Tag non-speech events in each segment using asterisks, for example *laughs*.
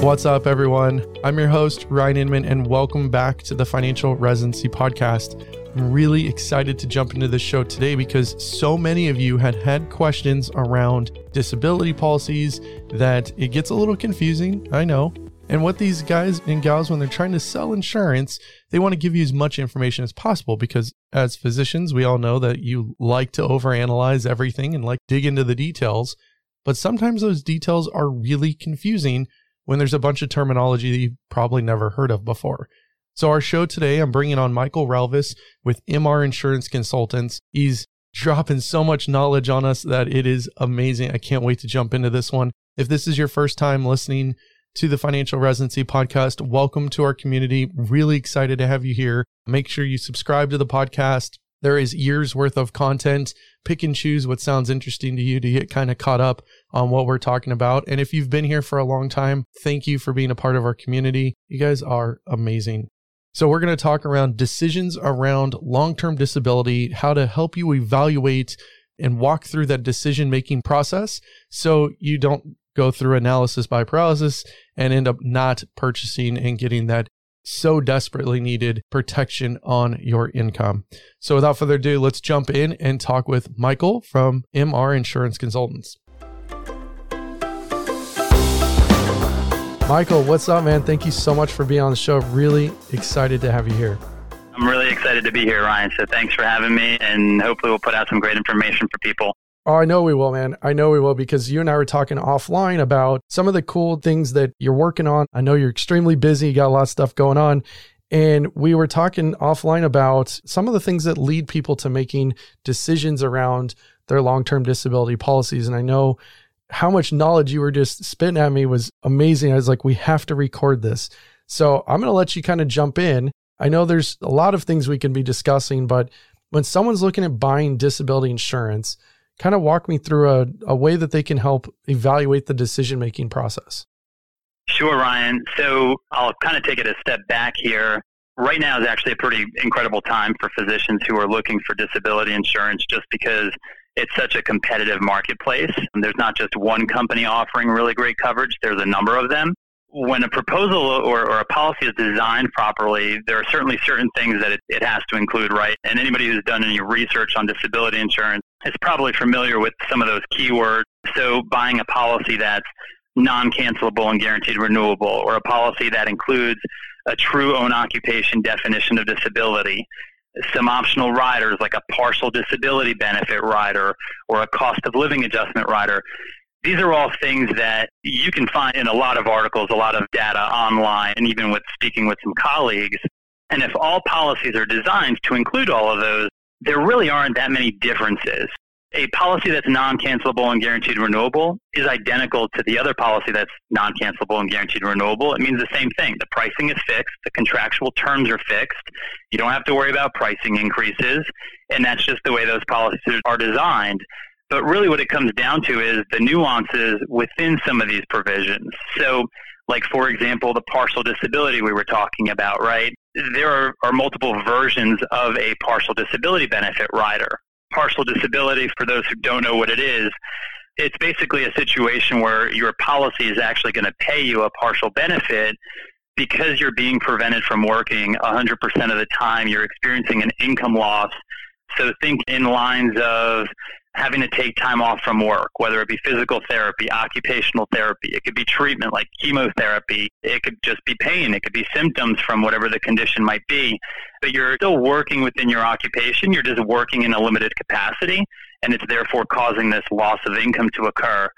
What's up, everyone? I'm your host, Ryan Inman, and welcome back to the Financial Residency Podcast. I'm really excited to jump into this show today because so many of you had had questions around disability policies that it gets a little confusing. I know. And what these guys and gals, when they're trying to sell insurance, they want to give you as much information as possible because as physicians, we all know that you like to overanalyze everything and like dig into the details. But sometimes those details are really confusing when there's a bunch of terminology that you've probably never heard of before. So, our show today, I'm bringing on Michael Relvas with MR Insurance Consultants. He's dropping so much knowledge on us that it is amazing. I can't wait to jump into this one. If this is your first time listening to the Financial Residency Podcast, welcome to our community. Really excited to have you here. Make sure you subscribe to the podcast. There is years worth of content. Pick and choose what sounds interesting to you to get kind of caught up on what we're talking about. And if you've been here for a long time, thank you for being a part of our community. You guys are amazing. So, we're going to talk around decisions around long term disability, how to help you evaluate and walk through that decision making process so you don't go through analysis by paralysis and end up not purchasing and getting that so desperately needed protection on your income. So, without further ado, let's jump in and talk with Michael from MR Insurance Consultants. Michael, what's up, man? Thank you so much for being on the show. Really excited to have you here. I'm really excited to be here, Ryan. So thanks for having me, and hopefully we'll put out some great information for people. Oh, I know we will, man. I know we will because you and I were talking offline about some of the cool things that you're working on. I know you're extremely busy, you got a lot of stuff going on. And we were talking offline about some of the things that lead people to making decisions around their long term disability policies. And I know how much knowledge you were just spitting at me was amazing. I was like, we have to record this. So I'm going to let you kind of jump in. I know there's a lot of things we can be discussing, but when someone's looking at buying disability insurance, kind of walk me through a, a way that they can help evaluate the decision making process. Sure, Ryan. So I'll kind of take it a step back here. Right now is actually a pretty incredible time for physicians who are looking for disability insurance just because it's such a competitive marketplace. And there's not just one company offering really great coverage, there's a number of them. When a proposal or, or a policy is designed properly, there are certainly certain things that it, it has to include, right? And anybody who's done any research on disability insurance is probably familiar with some of those keywords. So buying a policy that's non-cancelable and guaranteed renewable, or a policy that includes a true own occupation definition of disability, some optional riders like a partial disability benefit rider or a cost of living adjustment rider. These are all things that you can find in a lot of articles, a lot of data online, and even with speaking with some colleagues. And if all policies are designed to include all of those, there really aren't that many differences a policy that's non-cancelable and guaranteed renewable is identical to the other policy that's non-cancelable and guaranteed renewable. It means the same thing. The pricing is fixed. The contractual terms are fixed. You don't have to worry about pricing increases. And that's just the way those policies are designed. But really what it comes down to is the nuances within some of these provisions. So like, for example, the partial disability we were talking about, right? There are, are multiple versions of a partial disability benefit rider partial disability, for those who don't know what it is, it's basically a situation where your policy is actually going to pay you a partial benefit because you're being prevented from working 100% of the time. You're experiencing an income loss. So think in lines of having to take time off from work, whether it be physical therapy, occupational therapy, it could be treatment like chemotherapy, it could just be pain, it could be symptoms from whatever the condition might be. But you're still working within your occupation, you're just working in a limited capacity, and it's therefore causing this loss of income to occur.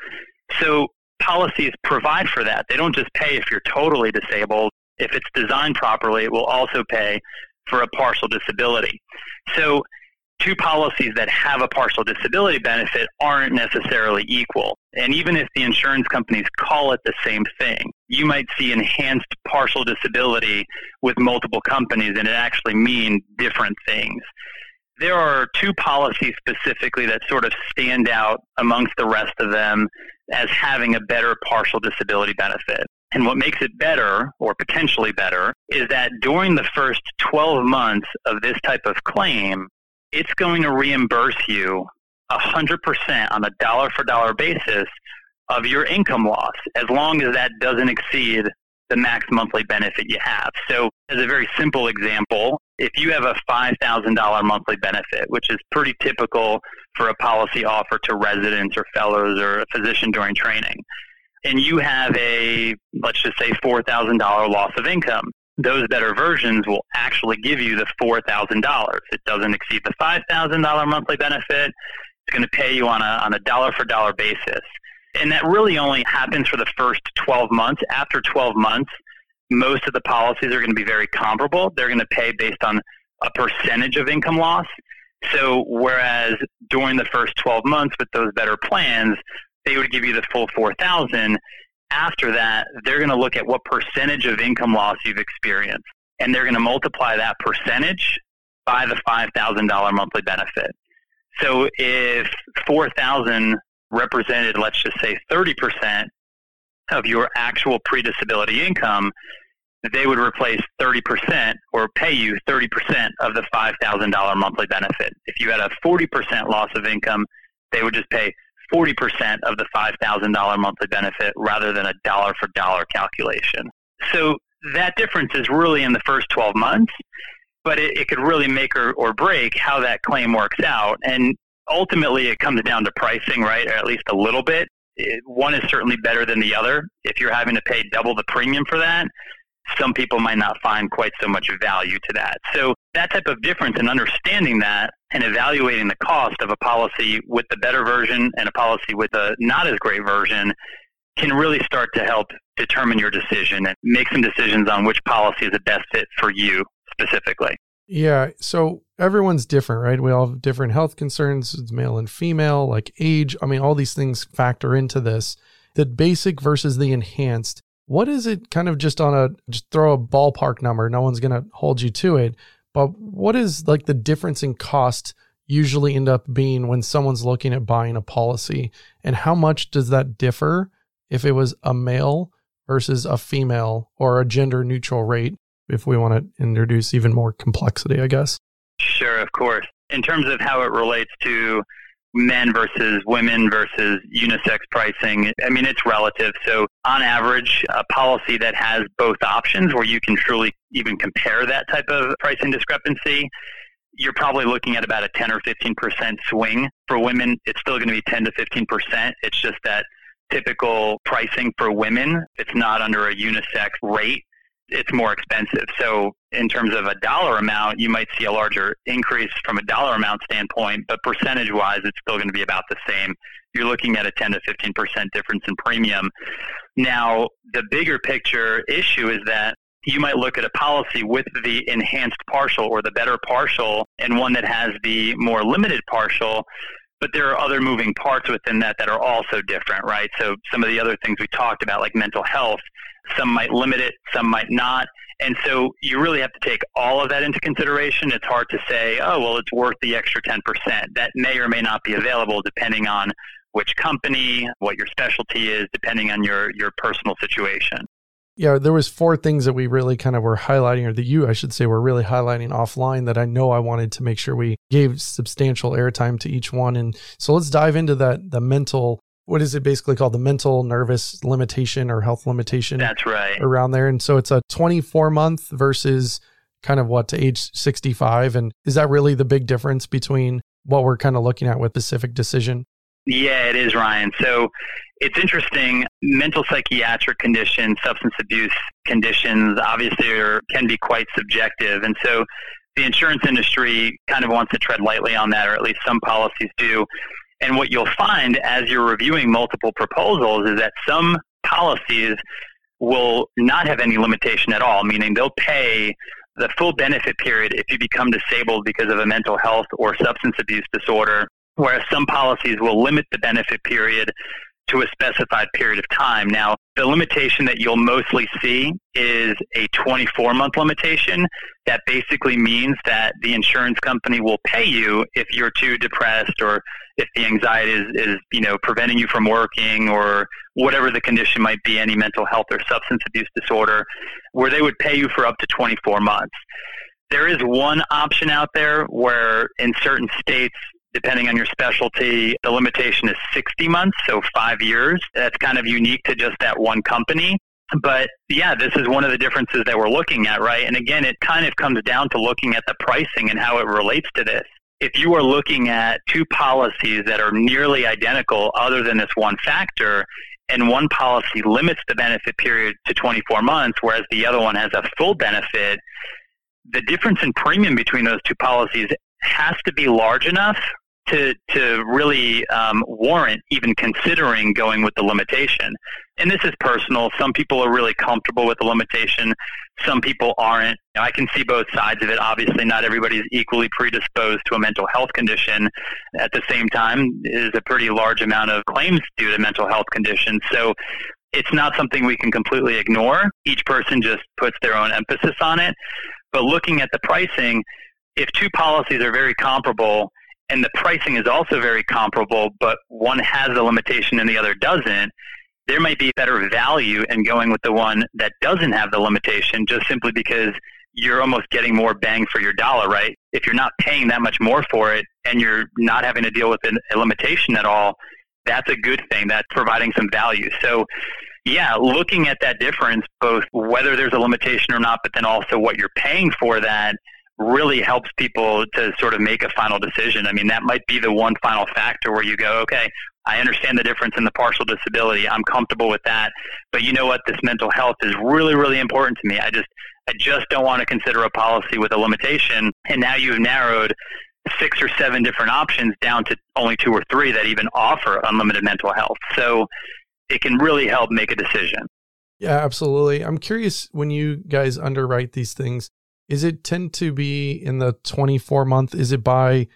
So policies provide for that. They don't just pay if you're totally disabled. If it's designed properly, it will also pay for a partial disability. So two policies that have a partial disability benefit aren't necessarily equal. And even if the insurance companies call it the same thing, you might see enhanced partial disability with multiple companies and it actually mean different things. There are two policies specifically that sort of stand out amongst the rest of them as having a better partial disability benefit. And what makes it better, or potentially better, is that during the first 12 months of this type of claim, it's going to reimburse you 100% on a dollar for dollar basis of your income loss, as long as that doesn't exceed the max monthly benefit you have. So, as a very simple example, if you have a $5,000 monthly benefit, which is pretty typical for a policy offer to residents or fellows or a physician during training, and you have a, let's just say, $4,000 loss of income, those better versions will actually give you the $4,000. It doesn't exceed the $5,000 monthly benefit. It's going to pay you on a, on a dollar for dollar basis. And that really only happens for the first 12 months. After 12 months, most of the policies are going to be very comparable. They're going to pay based on a percentage of income loss. So, whereas during the first 12 months with those better plans, they would give you the full 4000 After that, they're going to look at what percentage of income loss you've experienced, and they're going to multiply that percentage by the $5,000 monthly benefit. So, if 4000 represented, let's just say 30% of your actual pre-disability income, they would replace 30% or pay you 30% of the $5,000 monthly benefit. If you had a 40% loss of income, they would just pay 40% of the $5,000 monthly benefit rather than a dollar for dollar calculation. So that difference is really in the first 12 months, but it, it could really make or, or break how that claim works out. And ultimately it comes down to pricing, right? Or at least a little bit. It, one is certainly better than the other. If you're having to pay double the premium for that, some people might not find quite so much value to that. So that type of difference and understanding that and evaluating the cost of a policy with the better version and a policy with a not as great version can really start to help determine your decision and make some decisions on which policy is the best fit for you specifically. Yeah. So everyone's different, right? We all have different health concerns, male and female, like age. I mean, all these things factor into this. The basic versus the enhanced. What is it kind of just on a, just throw a ballpark number? No one's going to hold you to it. But what is like the difference in cost usually end up being when someone's looking at buying a policy? And how much does that differ if it was a male versus a female or a gender neutral rate? if we want to introduce even more complexity, I guess. Sure, of course. In terms of how it relates to men versus women versus unisex pricing, I mean, it's relative. So, on average, a policy that has both options where you can truly even compare that type of pricing discrepancy, you're probably looking at about a 10 or 15% swing. For women, it's still going to be 10 to 15%. It's just that typical pricing for women, it's not under a unisex rate it's more expensive. So in terms of a dollar amount, you might see a larger increase from a dollar amount standpoint, but percentage wise, it's still going to be about the same. You're looking at a 10 to 15% difference in premium. Now, the bigger picture issue is that you might look at a policy with the enhanced partial or the better partial and one that has the more limited partial but there are other moving parts within that that are also different, right? So some of the other things we talked about, like mental health, some might limit it, some might not. And so you really have to take all of that into consideration. It's hard to say, oh, well, it's worth the extra 10%. That may or may not be available depending on which company, what your specialty is, depending on your, your personal situation. Yeah, there was four things that we really kind of were highlighting, or that you, I should say, were really highlighting offline that I know I wanted to make sure we gave substantial airtime to each one. And so let's dive into that the mental what is it basically called? The mental nervous limitation or health limitation that's right. around there. And so it's a 24 month versus kind of what to age 65 and is that really the big difference between what we're kind of looking at with pacific decision yeah it is ryan. So it's interesting. Mental psychiatric conditions substance abuse conditions obviously are, can be quite subjective. And so the insurance industry kind of wants to tread lightly on that or at least some policies do. And what you'll find as you're reviewing multiple proposals is that some policies will not have any limitation at all, meaning they'll pay the full benefit period if you become disabled because of a mental health or substance abuse disorder, whereas some policies will limit the benefit period to a specified period of time. Now, the limitation that you'll mostly see is a 24 month limitation. That basically means that the insurance company will pay you if you're too depressed or if the anxiety is, is you know preventing you from working or whatever the condition might be, any mental health or substance abuse disorder, where they would pay you for up to 24 months. There is one option out there where in certain states Depending on your specialty, the limitation is 60 months, so five years. That's kind of unique to just that one company. But yeah, this is one of the differences that we're looking at, right? And again, it kind of comes down to looking at the pricing and how it relates to this. If you are looking at two policies that are nearly identical, other than this one factor, and one policy limits the benefit period to 24 months, whereas the other one has a full benefit, the difference in premium between those two policies has to be large enough to to really um, warrant even considering going with the limitation. And this is personal. Some people are really comfortable with the limitation. Some people aren't. I can see both sides of it. Obviously, not everybody is equally predisposed to a mental health condition. At the same time, is a pretty large amount of claims due to mental health conditions. So it's not something we can completely ignore. Each person just puts their own emphasis on it. But looking at the pricing, if two policies are very comparable and the pricing is also very comparable, but one has a limitation and the other doesn't, there might be better value in going with the one that doesn't have the limitation just simply because you're almost getting more bang for your dollar, right? If you're not paying that much more for it and you're not having to deal with a limitation at all, that's a good thing. That's providing some value. So, yeah, looking at that difference, both whether there's a limitation or not, but then also what you're paying for that really helps people to sort of make a final decision. I mean, that might be the one final factor where you go, okay, I understand the difference in the partial disability. I'm comfortable with that. But you know what? This mental health is really, really important to me. I just, I just don't want to consider a policy with a limitation. And now you've narrowed six or seven different options down to only two or three that even offer unlimited mental health. So it can really help make a decision. Yeah, absolutely. I'm curious when you guys underwrite these things, is it tend to be in the 24 month? Is it by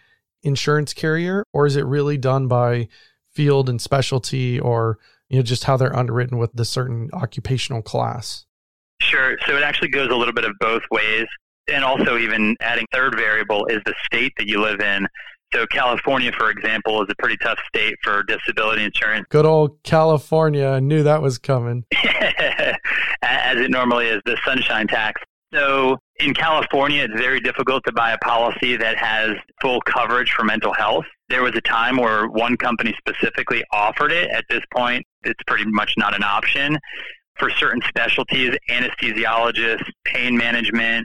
insurance carrier or is it really done by field and specialty or you know just how they're underwritten with the certain occupational class? Sure. So it actually goes a little bit of both ways. And also even adding third variable is the state that you live in. So California, for example, is a pretty tough state for disability insurance. Good old California. I knew that was coming. *laughs* As it normally is, the sunshine tax. So in California, it's very difficult to buy a policy that has full coverage for mental health. There was a time where one company specifically offered it. At this point, it's pretty much not an option. For certain specialties, anesthesiologists, pain management,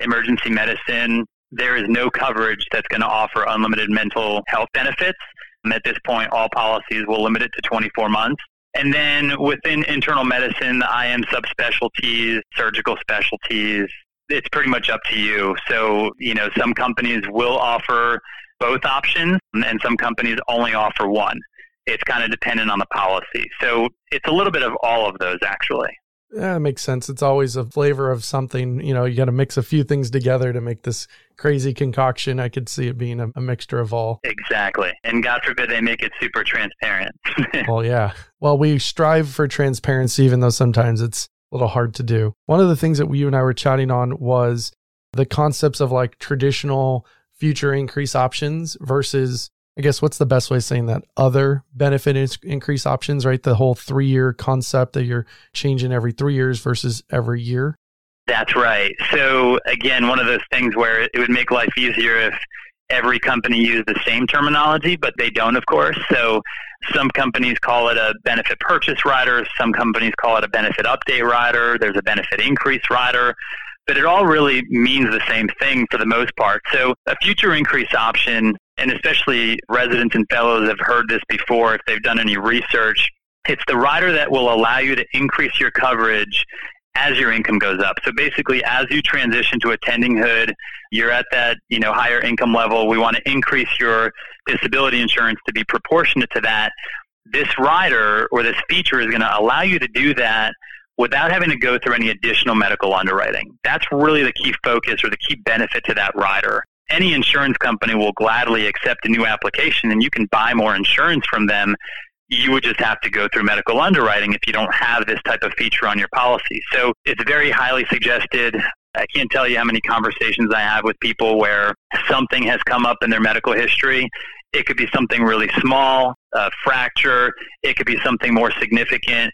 emergency medicine, there is no coverage that's going to offer unlimited mental health benefits. And at this point, all policies will limit it to 24 months. And then within internal medicine, the IM subspecialties, surgical specialties, it's pretty much up to you. So, you know, some companies will offer both options and some companies only offer one. It's kind of dependent on the policy. So it's a little bit of all of those actually. Yeah, it makes sense. It's always a flavor of something. You know, you got to mix a few things together to make this crazy concoction. I could see it being a, a mixture of all. Exactly. And God forbid they make it super transparent. *laughs* well, yeah. Well, we strive for transparency, even though sometimes it's a little hard to do. One of the things that we, you and I were chatting on was the concepts of like traditional future increase options versus I guess what's the best way of saying that? Other benefit increase options, right? The whole three year concept that you're changing every three years versus every year. That's right. So again, one of those things where it would make life easier if every company used the same terminology, but they don't, of course. So some companies call it a benefit purchase rider. Some companies call it a benefit update rider. There's a benefit increase rider but it all really means the same thing for the most part. So a future increase option, and especially residents and fellows have heard this before if they've done any research, it's the rider that will allow you to increase your coverage as your income goes up. So basically, as you transition to attending Hood, you're at that you know higher income level. We want to increase your disability insurance to be proportionate to that. This rider or this feature is going to allow you to do that without having to go through any additional medical underwriting. That's really the key focus or the key benefit to that rider. Any insurance company will gladly accept a new application and you can buy more insurance from them. You would just have to go through medical underwriting if you don't have this type of feature on your policy. So it's very highly suggested. I can't tell you how many conversations I have with people where something has come up in their medical history. It could be something really small, a fracture. It could be something more significant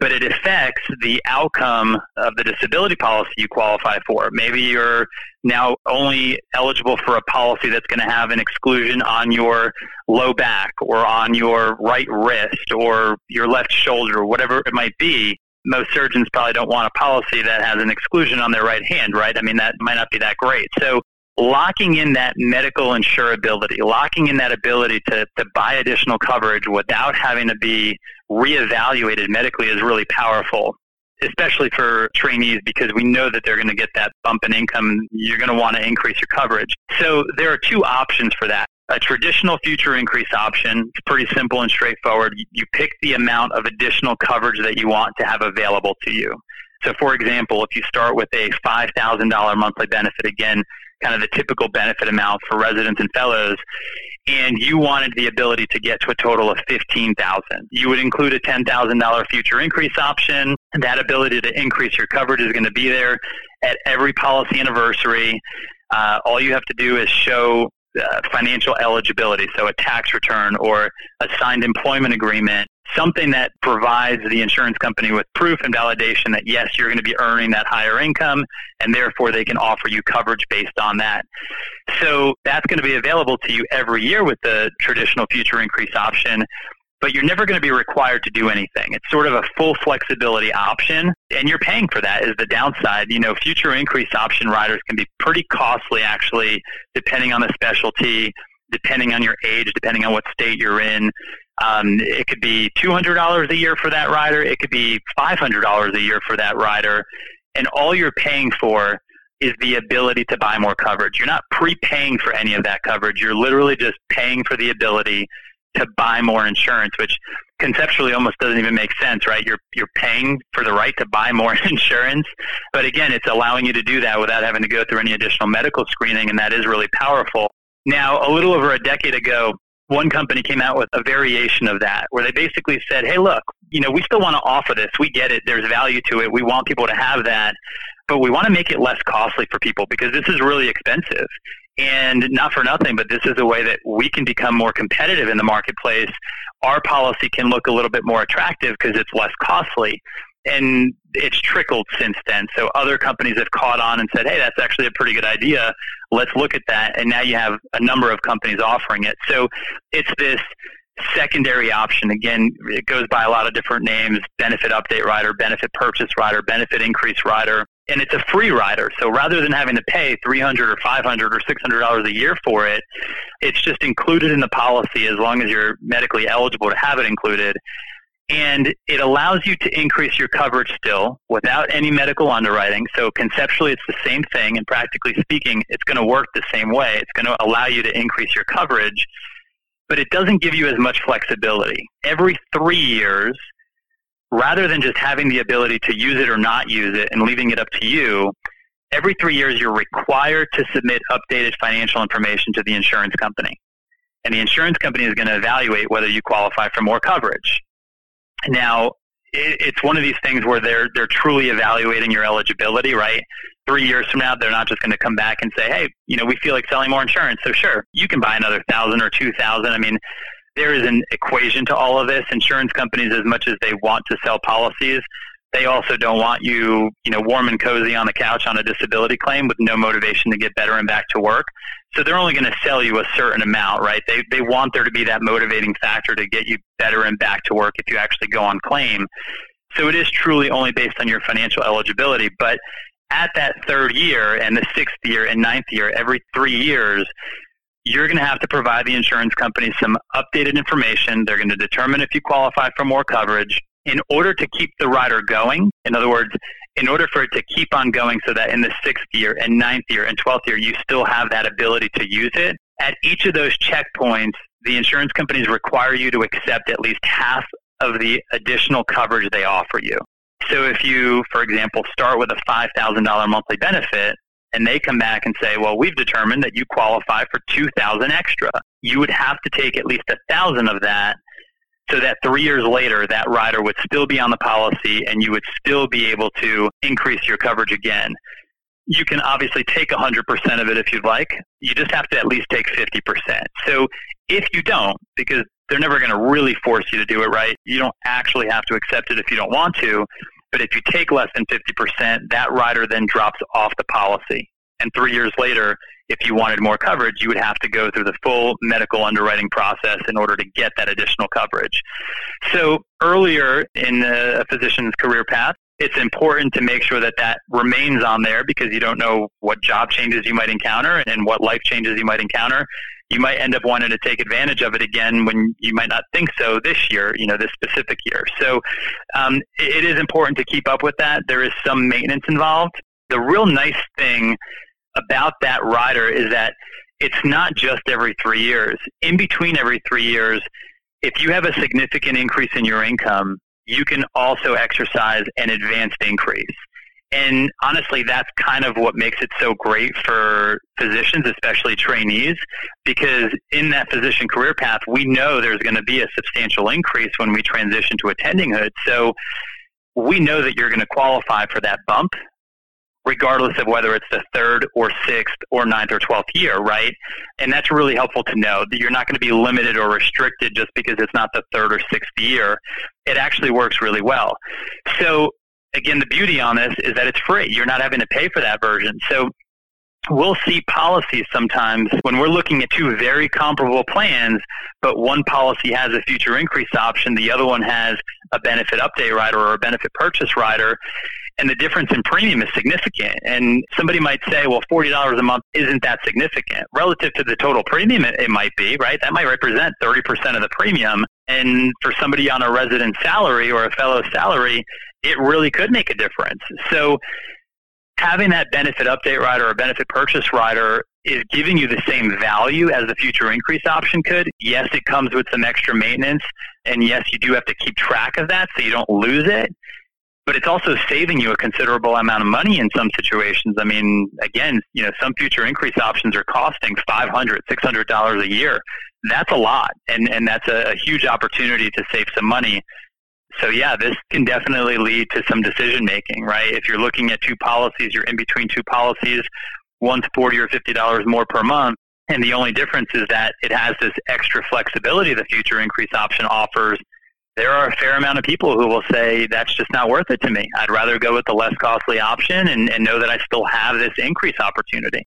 but it affects the outcome of the disability policy you qualify for. Maybe you're now only eligible for a policy that's going to have an exclusion on your low back or on your right wrist or your left shoulder, whatever it might be. Most surgeons probably don't want a policy that has an exclusion on their right hand, right? I mean, that might not be that great. So locking in that medical insurability, locking in that ability to, to buy additional coverage without having to be reevaluated medically is really powerful, especially for trainees because we know that they're going to get that bump in income. You're going to want to increase your coverage. So there are two options for that. A traditional future increase option, it's pretty simple and straightforward. You pick the amount of additional coverage that you want to have available to you. So, for example, if you start with a $5,000 monthly benefit, again, kind of the typical benefit amount for residents and fellows, and you wanted the ability to get to a total of 15000 you would include a $10,000 future increase option. That ability to increase your coverage is going to be there at every policy anniversary. Uh, all you have to do is show uh, financial eligibility, so a tax return or a signed employment agreement something that provides the insurance company with proof and validation that yes, you're going to be earning that higher income, and therefore they can offer you coverage based on that. So that's going to be available to you every year with the traditional future increase option. But you're never going to be required to do anything. It's sort of a full flexibility option, and you're paying for that. Is the downside. You know, future increase option riders can be pretty costly, actually, depending on the specialty, depending on your age, depending on what state you're in. Um, it could be $200 a year for that rider. It could be $500 a year for that rider. And all you're paying for is the ability to buy more coverage. You're not prepaying for any of that coverage. You're literally just paying for the ability to buy more insurance, which conceptually almost doesn't even make sense, right? You're you're paying for the right to buy more *laughs* insurance, but again, it's allowing you to do that without having to go through any additional medical screening, and that is really powerful. Now, a little over a decade ago, one company came out with a variation of that where they basically said, hey, look, you know, we still want to offer this. We get it. There's value to it. We want people to have that. But we want to make it less costly for people because this is really expensive. And not for nothing, but this is a way that we can become more competitive in the marketplace. Our policy can look a little bit more attractive because it's less costly and it's trickled since then. So other companies have caught on and said, "Hey, that's actually a pretty good idea. Let's look at that." And now you have a number of companies offering it. So it's this secondary option. Again, it goes by a lot of different names: benefit update rider, benefit purchase rider, benefit increase rider, and it's a free rider. So rather than having to pay three hundred or five hundred or six hundred dollars a year for it, it's just included in the policy as long as you're medically eligible to have it included and it allows you to increase your coverage still without any medical underwriting. So conceptually, it's the same thing, and practically speaking, it's going to work the same way. It's going to allow you to increase your coverage, but it doesn't give you as much flexibility. Every three years, rather than just having the ability to use it or not use it and leaving it up to you, every three years you're required to submit updated financial information to the insurance company. And the insurance company is going to evaluate whether you qualify for more coverage. Now, it, it's one of these things where they're they're truly evaluating your eligibility, right? Three years from now, they're not just going to come back and say, "Hey, you know, we feel like selling more insurance, so sure, you can buy another thousand or two thousand. I mean, there is an equation to all of this. Insurance companies, as much as they want to sell policies, they also don't want you, you know, warm and cozy on the couch on a disability claim with no motivation to get better and back to work. So they're only going to sell you a certain amount, right? They they want there to be that motivating factor to get you better and back to work if you actually go on claim. So it is truly only based on your financial eligibility, but at that third year and the sixth year and ninth year, every three years, you're going to have to provide the insurance company some updated information. They're going to determine if you qualify for more coverage in order to keep the rider going, in other words, in order for it to keep on going so that in the sixth year and ninth year and 12th year, you still have that ability to use it, at each of those checkpoints, the insurance companies require you to accept at least half of the additional coverage they offer you. So if you, for example, start with a $5,000 monthly benefit, and they come back and say, well, we've determined that you qualify for 2000 extra. You would have to take at least a thousand of that so that three years later, that rider would still be on the policy and you would still be able to increase your coverage again. You can obviously take 100% of it if you'd like. You just have to at least take 50%. So if you don't, because they're never going to really force you to do it right. You don't actually have to accept it if you don't want to. But if you take less than 50%, that rider then drops off the policy. And three years later, if you wanted more coverage, you would have to go through the full medical underwriting process in order to get that additional coverage. So earlier in a physician's career path, it's important to make sure that that remains on there because you don't know what job changes you might encounter and what life changes you might encounter. You might end up wanting to take advantage of it again when you might not think so this year, you know, this specific year. So um, it is important to keep up with that. There is some maintenance involved. The real nice thing about that rider is that it's not just every three years. In between every three years, if you have a significant increase in your income, you can also exercise an advanced increase. And honestly, that's kind of what makes it so great for physicians, especially trainees, because in that physician career path, we know there's going to be a substantial increase when we transition to attendinghood. So we know that you're going to qualify for that bump regardless of whether it's the third or sixth or ninth or twelfth year, right? And that's really helpful to know that you're not going to be limited or restricted just because it's not the third or sixth year. It actually works really well. So again, the beauty on this is that it's free. You're not having to pay for that version. So we'll see policies sometimes when we're looking at two very comparable plans, but one policy has a future increase option, the other one has a benefit update rider or a benefit purchase rider and the difference in premium is significant. And somebody might say, well, $40 a month isn't that significant. Relative to the total premium, it, it might be, right? That might represent 30% of the premium. And for somebody on a resident salary or a fellow salary, it really could make a difference. So having that benefit update rider or benefit purchase rider is giving you the same value as the future increase option could. Yes, it comes with some extra maintenance. And yes, you do have to keep track of that so you don't lose it but it's also saving you a considerable amount of money in some situations. I mean, again, you know, some future increase options are costing $500, $600 a year. That's a lot, and, and that's a, a huge opportunity to save some money. So yeah, this can definitely lead to some decision making, right? If you're looking at two policies, you're in between two policies, one's 40 or $50 more per month. And the only difference is that it has this extra flexibility the future increase option offers there are a fair amount of people who will say that's just not worth it to me. I'd rather go with the less costly option and, and know that I still have this increase opportunity.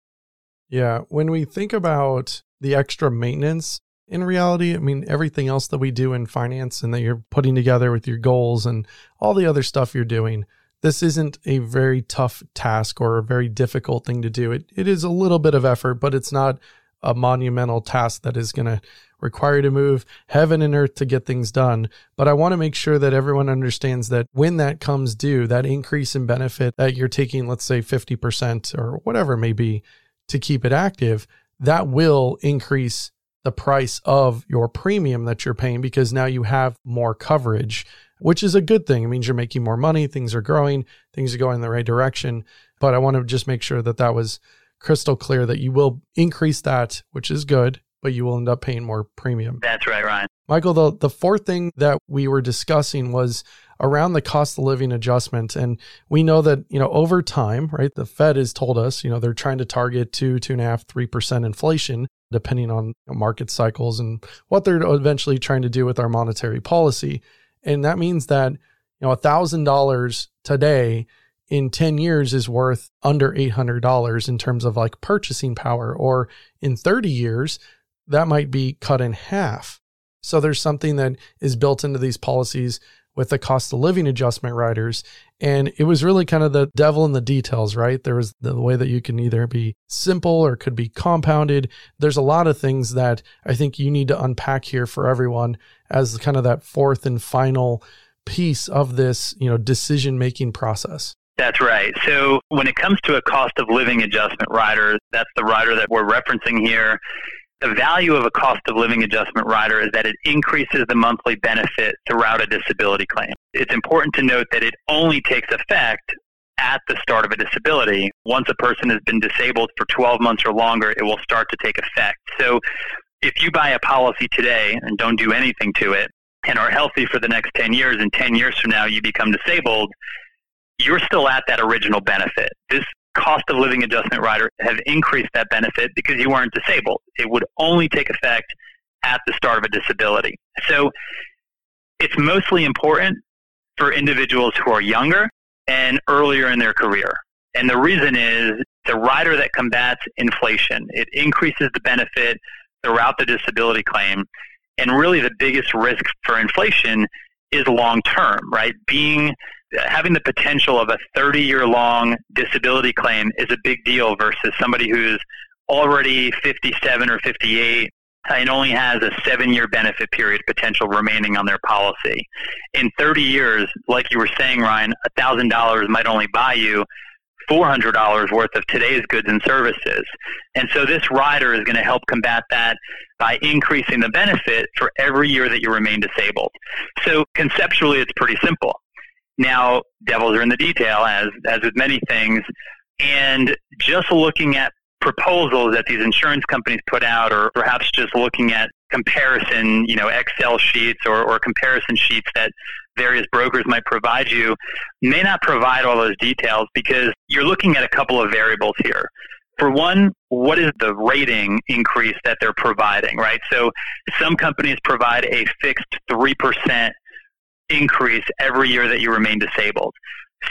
Yeah. When we think about the extra maintenance, in reality, I mean, everything else that we do in finance and that you're putting together with your goals and all the other stuff you're doing, this isn't a very tough task or a very difficult thing to do. It, it is a little bit of effort, but it's not a monumental task that is going to require you to move heaven and earth to get things done. But I want to make sure that everyone understands that when that comes due, that increase in benefit that you're taking, let's say 50% or whatever it may be to keep it active, that will increase the price of your premium that you're paying because now you have more coverage, which is a good thing. It means you're making more money, things are growing, things are going in the right direction. But I want to just make sure that that was crystal clear that you will increase that, which is good but you will end up paying more premium. That's right, Ryan. Michael, the, the fourth thing that we were discussing was around the cost of living adjustment. And we know that, you know, over time, right, the Fed has told us, you know, they're trying to target two, two and a half, three percent inflation, depending on market cycles and what they're eventually trying to do with our monetary policy. And that means that, you know, a thousand dollars today in 10 years is worth under $800 in terms of like purchasing power, or in 30 years, that might be cut in half. So there's something that is built into these policies with the cost of living adjustment riders. And it was really kind of the devil in the details, right? There was the way that you can either be simple or could be compounded. There's a lot of things that I think you need to unpack here for everyone as kind of that fourth and final piece of this, you know, decision making process. That's right. So when it comes to a cost of living adjustment rider, that's the rider that we're referencing here the value of a cost of living adjustment rider is that it increases the monthly benefit throughout a disability claim. It's important to note that it only takes effect at the start of a disability. Once a person has been disabled for 12 months or longer, it will start to take effect. So if you buy a policy today and don't do anything to it and are healthy for the next 10 years and 10 years from now you become disabled, you're still at that original benefit. This cost of living adjustment rider have increased that benefit because you weren't disabled. It would only take effect at the start of a disability. So it's mostly important for individuals who are younger and earlier in their career. And the reason is the rider that combats inflation. It increases the benefit throughout the disability claim. And really the biggest risk for inflation is long term, right? Being having the potential of a 30 year long disability claim is a big deal versus somebody who's already 57 or 58 and only has a seven year benefit period potential remaining on their policy. In 30 years, like you were saying, Ryan, $1,000 might only buy you $400 worth of today's goods and services. And so this rider is going to help combat that by increasing the benefit for every year that you remain disabled. So conceptually, it's pretty simple. Now, devils are in the detail, as, as with many things. And just looking at proposals that these insurance companies put out, or perhaps just looking at comparison, you know, Excel sheets or, or comparison sheets that various brokers might provide you, may not provide all those details because you're looking at a couple of variables here. For one, what is the rating increase that they're providing, right? So some companies provide a fixed 3% increase every year that you remain disabled.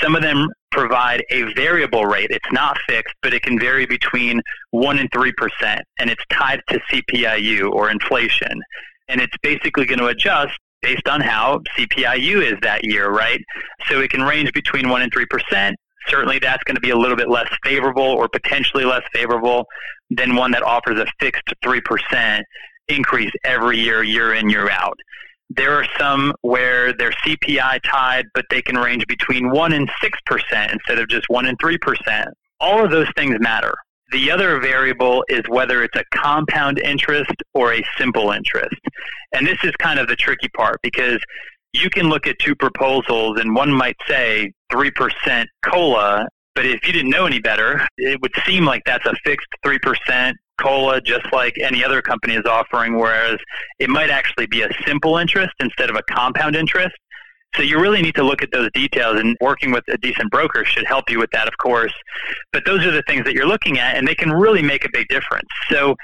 Some of them provide a variable rate. It's not fixed, but it can vary between 1 and 3%, and it's tied to CPIU or inflation. And it's basically going to adjust based on how CPIU is that year, right? So it can range between 1 and 3%. Certainly that's going to be a little bit less favorable or potentially less favorable than one that offers a fixed 3% increase every year, year in, year out. There are some where they're CPI tied, but they can range between 1 and 6% instead of just 1 and 3%. All of those things matter. The other variable is whether it's a compound interest or a simple interest. And this is kind of the tricky part because you can look at two proposals and one might say 3% COLA, but if you didn't know any better, it would seem like that's a fixed 3% COLA just like any other company is offering, whereas it might actually be a simple interest instead of a compound interest. So you really need to look at those details, and working with a decent broker should help you with that, of course. But those are the things that you're looking at, and they can really make a big difference. So,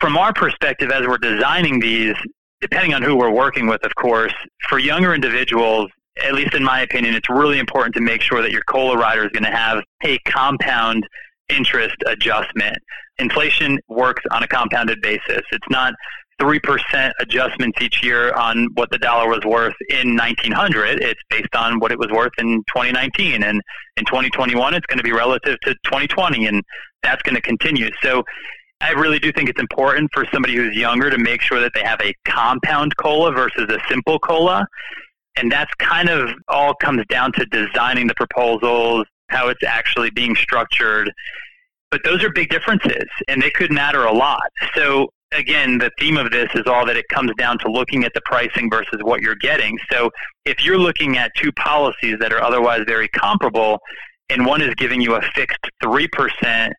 from our perspective, as we're designing these, depending on who we're working with, of course, for younger individuals, at least in my opinion, it's really important to make sure that your COLA rider is going to have a compound interest adjustment. Inflation works on a compounded basis. It's not 3% adjustments each year on what the dollar was worth in 1900. It's based on what it was worth in 2019. And in 2021, it's going to be relative to 2020. And that's going to continue. So I really do think it's important for somebody who's younger to make sure that they have a compound COLA versus a simple COLA. And that's kind of all comes down to designing the proposals, how it's actually being structured. But those are big differences, and they could matter a lot. So again, the theme of this is all that it comes down to looking at the pricing versus what you're getting. So if you're looking at two policies that are otherwise very comparable, and one is giving you a fixed 3%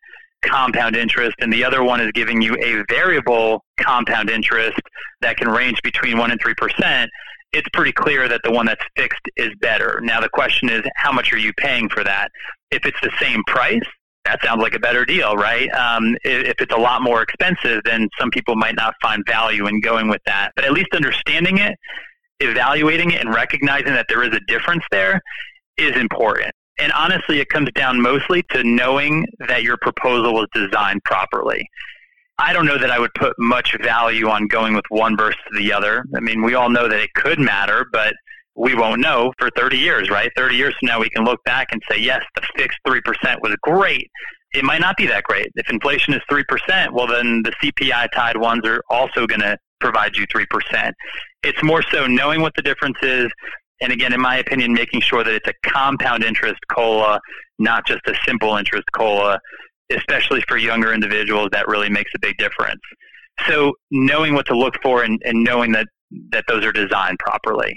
compound interest, and the other one is giving you a variable compound interest that can range between 1% and 3%, it's pretty clear that the one that's fixed is better. Now, the question is, how much are you paying for that? If it's the same price, that sounds like a better deal, right? Um, if, if it's a lot more expensive, then some people might not find value in going with that. But at least understanding it, evaluating it, and recognizing that there is a difference there is important. And honestly, it comes down mostly to knowing that your proposal was designed properly. I don't know that I would put much value on going with one versus the other. I mean, we all know that it could matter, but we won't know for 30 years, right? 30 years from now, we can look back and say, yes, the fixed 3% was great. It might not be that great. If inflation is 3%, well, then the CPI tied ones are also going to provide you 3%. It's more so knowing what the difference is. And again, in my opinion, making sure that it's a compound interest COLA, not just a simple interest COLA, especially for younger individuals, that really makes a big difference. So knowing what to look for and, and knowing that, that those are designed properly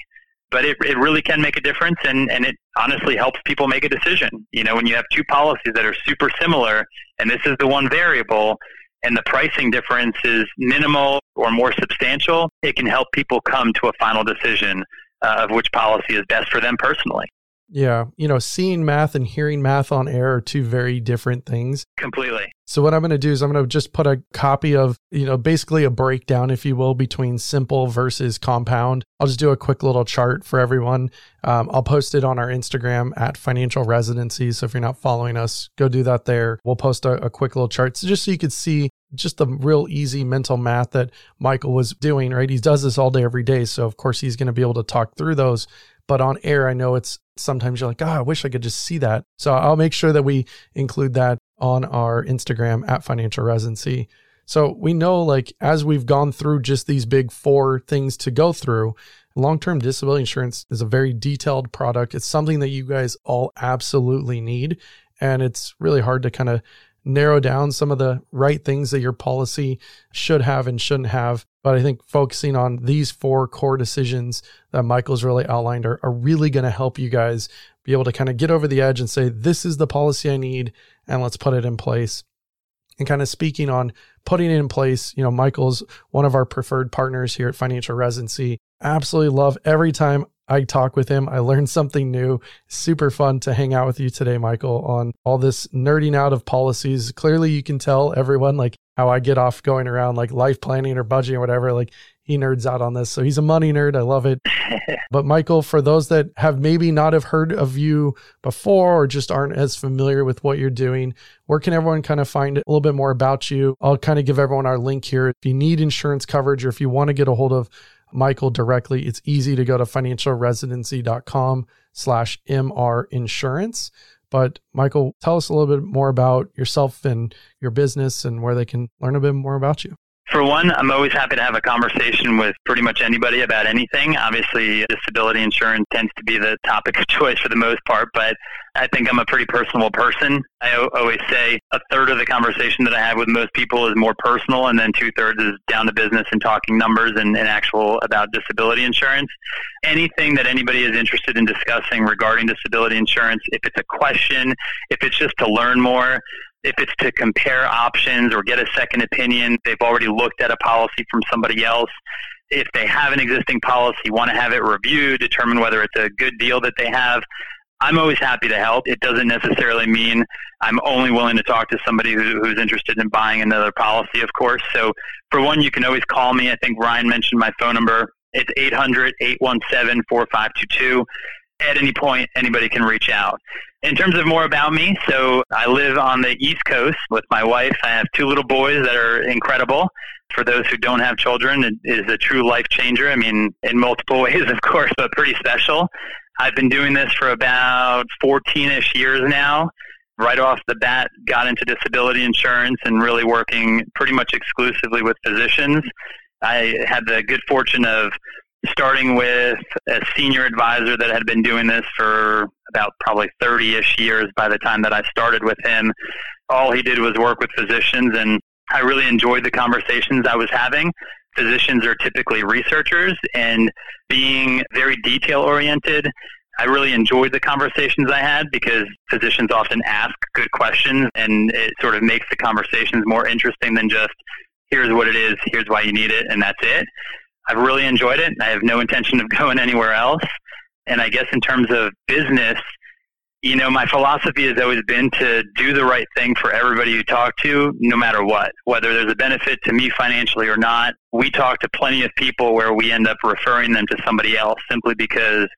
but it, it really can make a difference and, and it honestly helps people make a decision. You know, when you have two policies that are super similar and this is the one variable and the pricing difference is minimal or more substantial, it can help people come to a final decision uh, of which policy is best for them personally. Yeah. You know, seeing math and hearing math on air are two very different things. Completely. So what I'm going to do is I'm going to just put a copy of, you know, basically a breakdown, if you will, between simple versus compound. I'll just do a quick little chart for everyone. Um, I'll post it on our Instagram at financial residency. So if you're not following us, go do that there. We'll post a, a quick little chart. So just so you could see just the real easy mental math that Michael was doing, right? He does this all day, every day. So of course he's going to be able to talk through those. But on air, I know it's sometimes you're like, oh, I wish I could just see that. So I'll make sure that we include that on our Instagram at financial residency. So we know, like, as we've gone through just these big four things to go through, long term disability insurance is a very detailed product. It's something that you guys all absolutely need. And it's really hard to kind of narrow down some of the right things that your policy should have and shouldn't have. But I think focusing on these four core decisions that Michael's really outlined are, are really going to help you guys be able to kind of get over the edge and say, this is the policy I need, and let's put it in place. And kind of speaking on putting it in place, you know, Michael's one of our preferred partners here at Financial Residency. Absolutely love every time I talk with him. I learned something new. Super fun to hang out with you today, Michael, on all this nerding out of policies. Clearly, you can tell everyone like how I get off going around like life planning or budgeting or whatever. Like he nerds out on this. So he's a money nerd. I love it. *laughs* but Michael, for those that have maybe not have heard of you before or just aren't as familiar with what you're doing, where can everyone kind of find a little bit more about you? I'll kind of give everyone our link here. If you need insurance coverage or if you want to get a hold of Michael directly, it's easy to go to financialresidency.com slash MR insurance. But Michael, tell us a little bit more about yourself and your business and where they can learn a bit more about you. For one, I'm always happy to have a conversation with pretty much anybody about anything. Obviously, disability insurance tends to be the topic of *laughs* choice for the most part, but I think I'm a pretty personable person. I always say a third of the conversation that I have with most people is more personal, and then two thirds is down to business and talking numbers and, and actual about disability insurance. Anything that anybody is interested in discussing regarding disability insurance, if it's a question, if it's just to learn more, if it's to compare options or get a second opinion, they've already looked at a policy from somebody else. If they have an existing policy, want to have it reviewed, determine whether it's a good deal that they have. I'm always happy to help. It doesn't necessarily mean I'm only willing to talk to somebody who, who's interested in buying another policy, of course. So, for one, you can always call me. I think Ryan mentioned my phone number. It's 800 817 4522 at any point, anybody can reach out. In terms of more about me, so I live on the East Coast with my wife. I have two little boys that are incredible. For those who don't have children, it is a true life changer. I mean, in multiple *laughs* ways, of course, but pretty special. I've been doing this for about 14 ish years now. Right off the bat, got into disability insurance and really working pretty much exclusively with physicians. I had the good fortune of starting with a senior advisor that had been doing this for about probably 30 ish years by the time that I started with him. All he did was work with physicians, and I really enjoyed the conversations I was having. Physicians are typically researchers, and being very detail oriented, I really enjoyed the conversations I had because physicians often ask good questions, and it sort of makes the conversations more interesting than just here's what it is, here's why you need it, and that's it. I've really enjoyed it. I have no intention of *laughs* going anywhere else. And I guess in terms of business, you know, my philosophy has always been to do the right thing for everybody you talk to, no matter what, whether there's a benefit to me financially or not. We talk to plenty of people where we end up referring them to somebody else simply because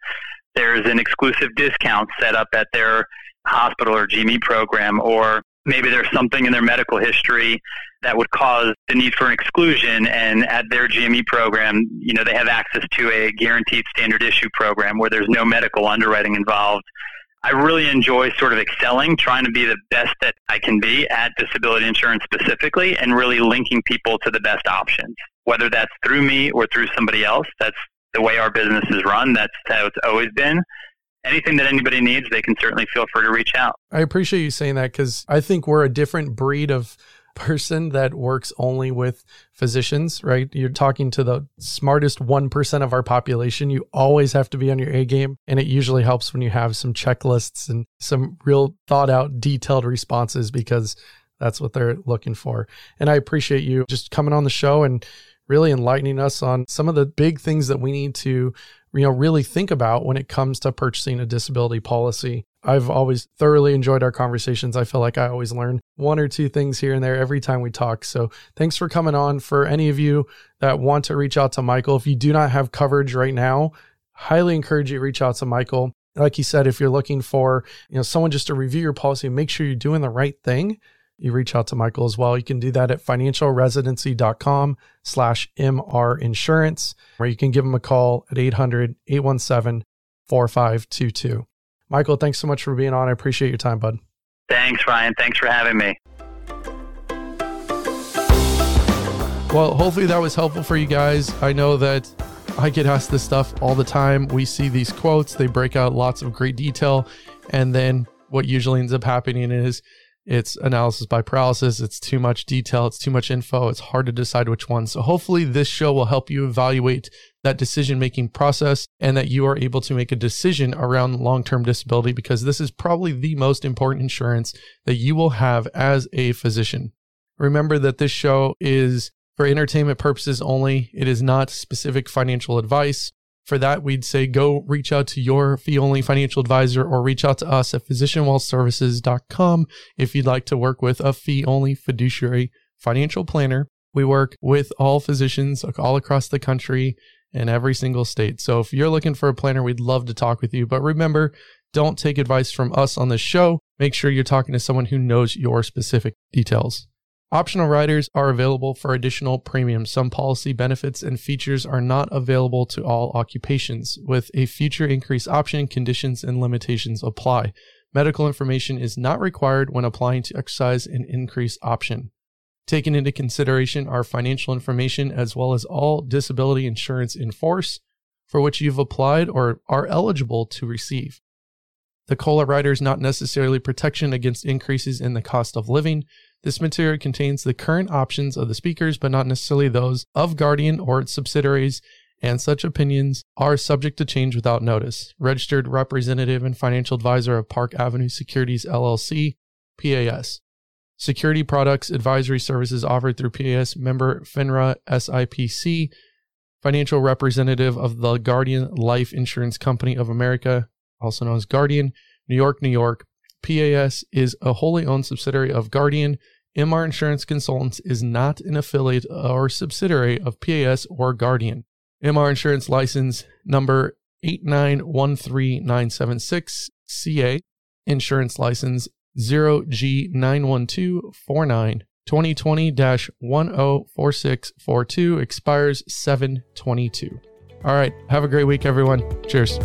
there's an exclusive discount set up at their hospital or GME program, or maybe there's something in their medical history that would cause the need for an exclusion. And at their GME program, you know, they have access to a guaranteed standard issue program where there's no medical underwriting involved. I really enjoy sort of excelling, trying to be the best that I can be at disability insurance specifically, and really linking people to the best options, whether that's through me or through somebody else. That's the way our business is run. That's how it's always been anything that anybody needs, they can certainly feel free to reach out. I appreciate you saying that because I think we're a different breed of *laughs* person that works only with physicians, right? You're talking to the smartest 1% of our population. You always have to be on your A game. And it usually helps when you have some checklists and some real thought out, detailed responses because that's what they're looking for. And I appreciate you just coming on the show and really enlightening us on some of the big things that we need to you know really think about when it comes to purchasing a disability policy. I've always thoroughly enjoyed our conversations. I feel like I always learn one or two things here and there every time we talk. So, thanks for coming on. For any of you that want to reach out to Michael, if you do not have coverage right now, highly encourage you to reach out to Michael. Like you said, if you're looking for, you know, someone just to review your policy, make sure you're doing the right thing you reach out to Michael as well. You can do that at financialresidency.com slash MR insurance, or you can give him a call at 800 817 4522. Michael, thanks so much for being on. I appreciate your time, bud. Thanks, Ryan. Thanks for having me. Well, hopefully that was helpful for you guys. I know that I get asked this stuff all the time. We see these quotes, they break out lots of great detail. And then what usually ends up happening is it's analysis by paralysis. It's too much detail. It's too much info. It's hard to decide which one. So hopefully this show will help you evaluate that decision making process and that you are able to make a decision around long term disability because this is probably the most important insurance that you will have as a physician. Remember that this show is for entertainment purposes only. It is not specific financial advice. For that, we'd say go reach out to your fee only financial advisor or reach out to us at physicianwealthservices.com if you'd like to work with a fee only fiduciary financial planner. We work with all physicians all across the country in every single state. So if you're looking for a planner, we'd love to talk with you. But remember, don't take advice from us on this show. Make sure you're talking to someone who knows your specific details. Optional riders are available for additional premiums. Some policy benefits and features are not available to all occupations. With a future increase option, conditions and limitations apply. Medical information is not required when applying to exercise an increase option. Taken into consideration are financial information as well as all disability insurance in force for which you've applied or are eligible to receive. The COLA rider is not necessarily protection against increases in the cost of living. This material contains the current options of the speakers, but not necessarily those of Guardian or its subsidiaries, and such opinions are subject to change without notice. Registered representative and financial advisor of Park Avenue Securities LLC, PAS. Security products advisory services offered through PAS member FINRA SIPC, financial representative of the Guardian Life Insurance Company of America, also known as Guardian, New York, New York. PAS is a wholly owned subsidiary of Guardian MR Insurance Consultants is not an affiliate or subsidiary of PAS or Guardian. MR Insurance License number 8913976 CA, Insurance License 0G91249 2020 104642 expires 722. All right. Have a great week, everyone. Cheers.